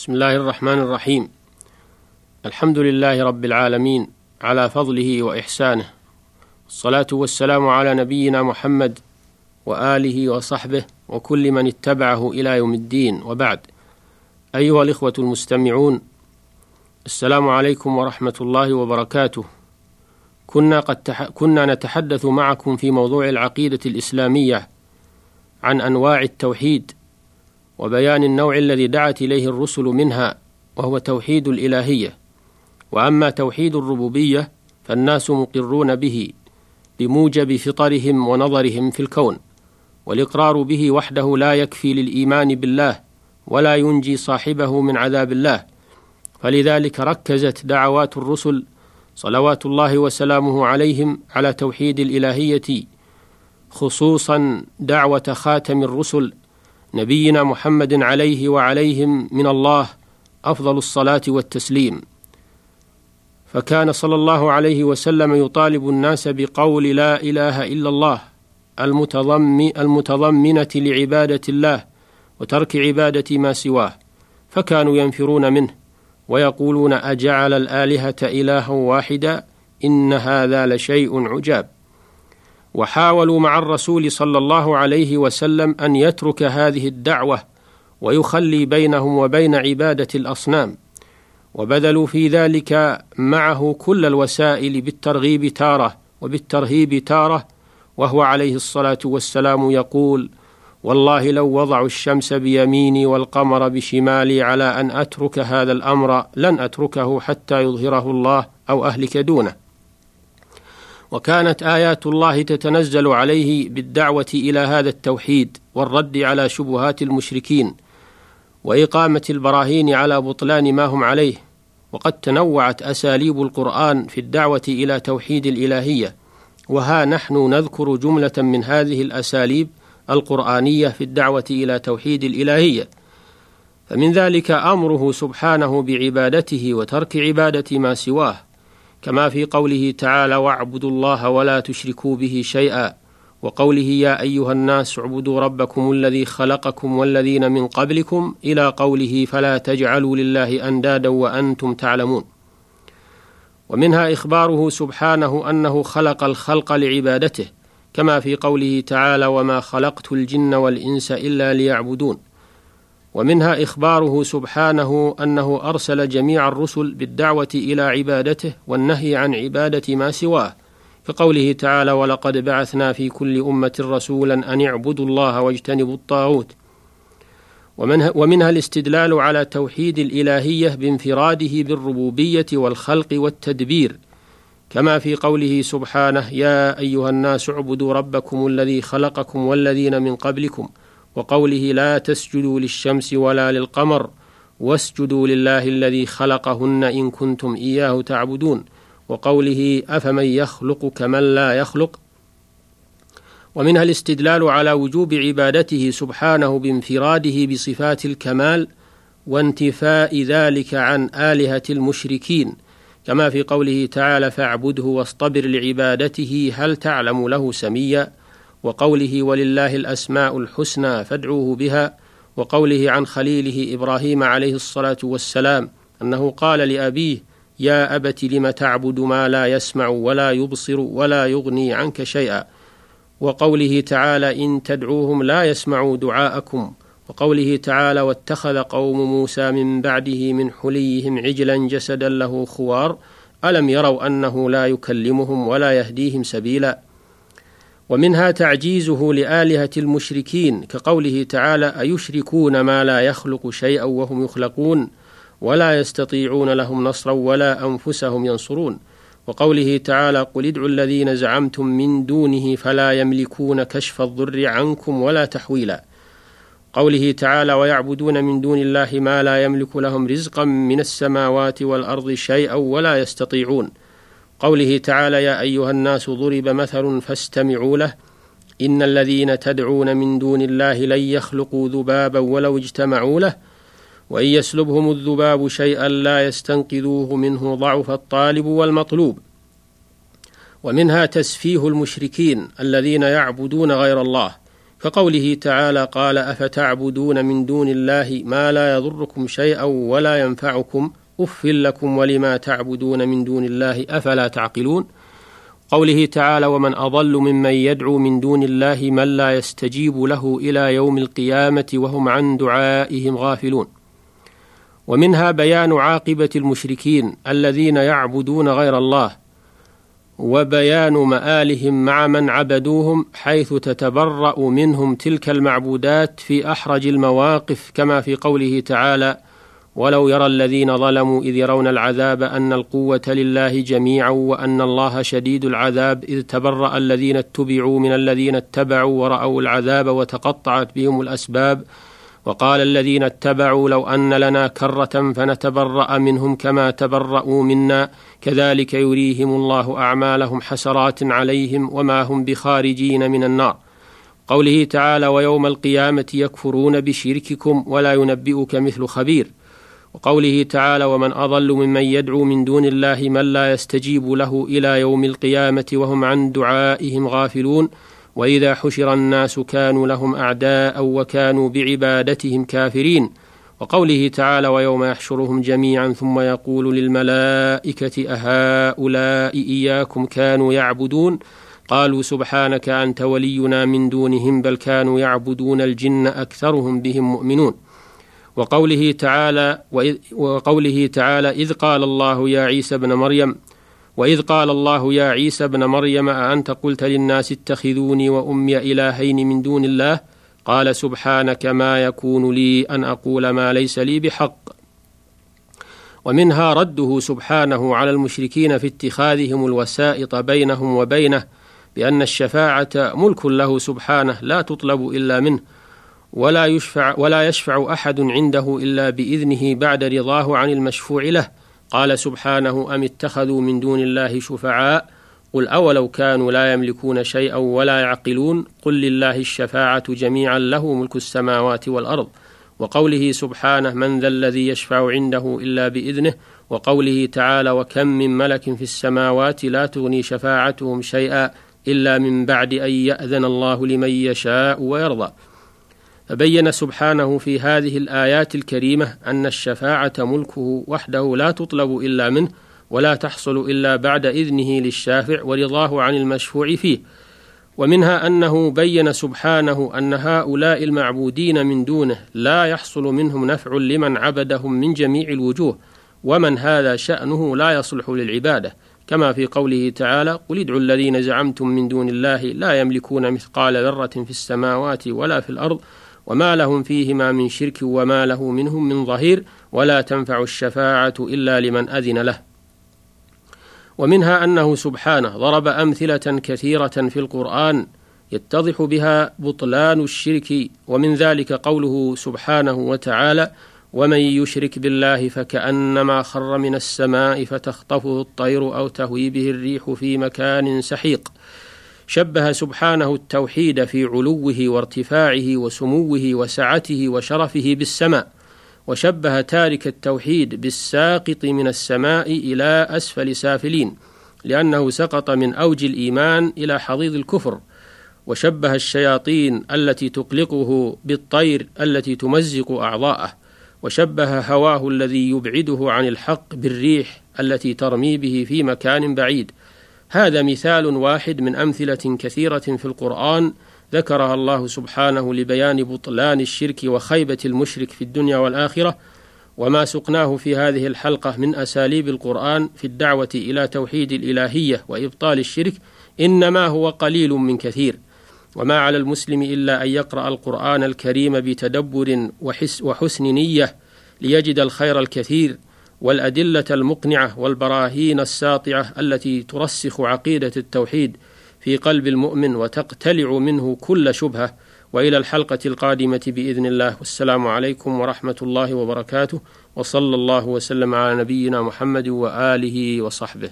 بسم الله الرحمن الرحيم الحمد لله رب العالمين على فضله واحسانه الصلاه والسلام على نبينا محمد واله وصحبه وكل من اتبعه إلى يوم الدين وبعد ايها الاخوه المستمعون السلام عليكم ورحمه الله وبركاته كنا قد تح... كنا نتحدث معكم في موضوع العقيده الاسلاميه عن انواع التوحيد وبيان النوع الذي دعت إليه الرسل منها وهو توحيد الإلهية. وأما توحيد الربوبية فالناس مقرون به بموجب فطرهم ونظرهم في الكون والإقرار به وحده لا يكفي للإيمان بالله ولا ينجي صاحبه من عذاب الله. فلذلك ركزت دعوات الرسل صلوات الله وسلامه عليهم على توحيد الإلهية خصوصا دعوة خاتم الرسل نبينا محمد عليه وعليهم من الله أفضل الصلاة والتسليم. فكان صلى الله عليه وسلم يطالب الناس بقول لا إله إلا الله المتضم المتضمنة لعبادة الله وترك عبادة ما سواه. فكانوا ينفرون منه ويقولون أجعل الآلهة إلها واحدا إن هذا لشيء عجاب. وحاولوا مع الرسول صلى الله عليه وسلم أن يترك هذه الدعوة ويخلي بينهم وبين عبادة الأصنام وبذلوا في ذلك معه كل الوسائل بالترغيب تارة وبالترهيب تارة وهو عليه الصلاة والسلام يقول والله لو وضعوا الشمس بيميني والقمر بشمالي على أن أترك هذا الأمر لن أتركه حتى يظهره الله أو أهلك دونه وكانت آيات الله تتنزل عليه بالدعوة إلى هذا التوحيد والرد على شبهات المشركين وإقامة البراهين على بطلان ما هم عليه وقد تنوعت أساليب القرآن في الدعوة إلى توحيد الإلهية. وها نحن نذكر جملة من هذه الأساليب القرآنية في الدعوة إلى توحيد الإلهية. فمن ذلك أمره سبحانه بعبادته وترك عبادة ما سواه. كما في قوله تعالى واعبدوا الله ولا تشركوا به شيئا وقوله يا أيها الناس اعبدوا ربكم الذي خلقكم والذين من قبلكم إلى قوله فلا تجعلوا لله أندادا وأنتم تعلمون. ومنها إخباره سبحانه أنه خلق الخلق لعبادته كما في قوله تعالى وما خلقت الجن والإنس إلا ليعبدون. ومنها إخباره سبحانه أنه أرسل جميع الرسل بالدعوة إلى عبادته والنهي عن عبادة ما سواه كقوله تعالى ولقد بعثنا في كل أمة رسولا أن اعبدوا الله واجتنبوا الطاغوت ومنها, ومنها الاستدلال على توحيد الإلهية بانفراده بالربوبية والخلق والتدبير كما في قوله سبحانه يا أيها الناس اعبدوا ربكم الذي خلقكم والذين من قبلكم وقوله لا تسجدوا للشمس ولا للقمر واسجدوا لله الذي خلقهن إن كنتم إياه تعبدون. وقوله أفمن يخلق كمن لا يخلق. ومنها الاستدلال على وجوب عبادته سبحانه بانفراده بصفات الكمال وانتفاء ذلك عن آلهة المشركين. كما في قوله تعالى فاعبده واصطبر لعبادته هل تعلم له سميا؟ وقوله ولله الأسماء الحسنى فادعوه بها وقوله عن خليله إبراهيم عليه الصلاة والسلام أنه قال لأبيه يا أبت لم تعبد ما لا يسمع ولا يبصر ولا يغني عنك شيئا؟ وقوله تعالى إن تدعوهم لا يسمعوا دعاءكم. وقوله تعالى واتخذ قوم موسى من بعده من حليهم عجلا جسدا له خوار. ألم يروا أنه لا يكلمهم ولا يهديهم سبيلا؟ ومنها تعجيزه لآلهة المشركين كقوله تعالى أيشركون ما لا يخلق شيئا وهم يخلقون ولا يستطيعون لهم نصرا ولا أنفسهم ينصرون. وقوله تعالى قل ادعوا الذين زعمتم من دونه فلا يملكون كشف الضر عنكم ولا تحويلا. قوله تعالى ويعبدون من دون الله ما لا يملك لهم رزقا من السماوات والأرض شيئا ولا يستطيعون. قوله تعالى يا أيها الناس ضرب مثل فاستمعوا له إن الذين تدعون من دون الله لن يخلقوا ذبابا ولو اجتمعوا له وإن يسلبهم الذباب شيئا لا يستنقذوه منه ضعف الطالب والمطلوب ومنها تسفيه المشركين الذين يعبدون غير الله كقوله تعالى قال أفتعبدون من دون الله ما لا يضركم شيئا ولا ينفعكم أف لكم ولما تعبدون من دون الله أفلا تعقلون؟ قوله تعالى ومن أضل ممن يدعو من دون الله من لا يستجيب له إلى يوم القيامة وهم عن دعائهم غافلون. ومنها بيان عاقبة المشركين الذين يعبدون غير الله وبيان مآلهم مع من عبدوهم حيث تتبرأ منهم تلك المعبودات في أحرج المواقف كما في قوله تعالى: ولو يرى الذين ظلموا إذ يرون العذاب أن القوة لله جميعا وأن الله شديد العذاب إذ تبرأ الذين اتبعوا من الذين اتبعوا ورأوا العذاب وتقطعت بهم الأسباب وقال الذين اتبعوا لو أن لنا كرة فنتبرأ منهم كما تبرأوا منا كذلك يريهم الله أعمالهم حسرات عليهم وما هم بخارجين من النار قوله تعالى ويوم القيامة يكفرون بشرككم ولا ينبئك مثل خبير وقوله تعالى ومن أضل ممن يدعو من دون الله من لا يستجيب له إلى يوم القيامة وهم عن دعائهم غافلون وإذا حشر الناس كانوا لهم أعداء وكانوا بعبادتهم كافرين وقوله تعالى ويوم يحشرهم جميعا ثم يقول للملائكة أهؤلاء إياكم كانوا يعبدون قالوا سبحانك أنت ولينا من دونهم بل كانوا يعبدون الجن أكثرهم بهم مؤمنون وقوله تعالى وقوله تعالى إذ قال الله يا عيسى ابن مريم وإذ قال الله يا عيسى ابن مريم أأنت قلت للناس اتخذوني وأمي إلهين من دون الله؟ قال سبحانك ما يكون لي أن أقول ما ليس لي بحق. ومنها رده سبحانه على المشركين في اتخاذهم الوسائط بينهم وبينه بأن الشفاعة ملك له سبحانه لا تطلب إلا منه. ولا يشفع ولا يشفع أحد عنده إلا بإذنه بعد رضاه عن المشفوع له. قال سبحانه أم اتخذوا من دون الله شفعاء؟ قل أولو كانوا لا يملكون شيئا ولا يعقلون؟ قل لله الشفاعة جميعا له ملك السماوات والأرض. وقوله سبحانه من ذا الذي يشفع عنده إلا بإذنه. وقوله تعالى وكم من ملك في السماوات لا تغني شفاعتهم شيئا إلا من بعد أن يأذن الله لمن يشاء ويرضى. فبين سبحانه في هذه الآيات الكريمة أن الشفاعة ملكه وحده لا تطلب إلا منه ولا تحصل إلا بعد إذنه للشافع ورضاه عن المشفوع فيه. ومنها أنه بين سبحانه أن هؤلاء المعبودين من دونه لا يحصل منهم نفع لمن عبدهم من جميع الوجوه ومن هذا شأنه لا يصلح للعبادة. كما في قوله تعالى قل ادعوا الذين زعمتم من دون الله لا يملكون مثقال ذرة في السماوات ولا في الأرض وما لهم فيهما من شرك وما له منهم من ظهير ولا تنفع الشفاعة إلا لمن أذن له. ومنها أنه سبحانه ضرب أمثلة كثيرة في القرآن يتضح بها بطلان الشرك ومن ذلك قوله سبحانه وتعالى: ومن يشرك بالله فكأنما خر من السماء فتخطفه الطير أو تهوي به الريح في مكان سحيق. شبه سبحانه التوحيد في علوه وارتفاعه وسموه وسعته وشرفه بالسماء وشبه تارك التوحيد بالساقط من السماء إلى أسفل سافلين لأنه سقط من أوج الإيمان إلى حضيض الكفر وشبه الشياطين التي تقلقه بالطير التي تمزق أعضاءه وشبه هواه الذي يبعده عن الحق بالريح التي ترمي به في مكان بعيد. هذا مثال واحد من أمثلة كثيرة في القرآن ذكرها الله سبحانه لبيان بطلان الشرك وخيبة المشرك في الدنيا والآخرة وما سقناه في هذه الحلقة من أساليب القرآن في الدعوة إلى توحيد الإلهية وإبطال الشرك إنما هو قليل من كثير. وما على المسلم إلا أن يقرأ القرآن الكريم بتدبر وحسن نية ليجد الخير الكثير. والأدلة المقنعة والبراهين الساطعة التي ترسخ عقيدة التوحيد في قلب المؤمن وتقتلع منه كل شبهة. وإلى الحلقة القادمة بإذن الله. والسلام عليكم ورحمة الله وبركاته. وصلى الله وسلم على نبينا محمد وآله وصحبه.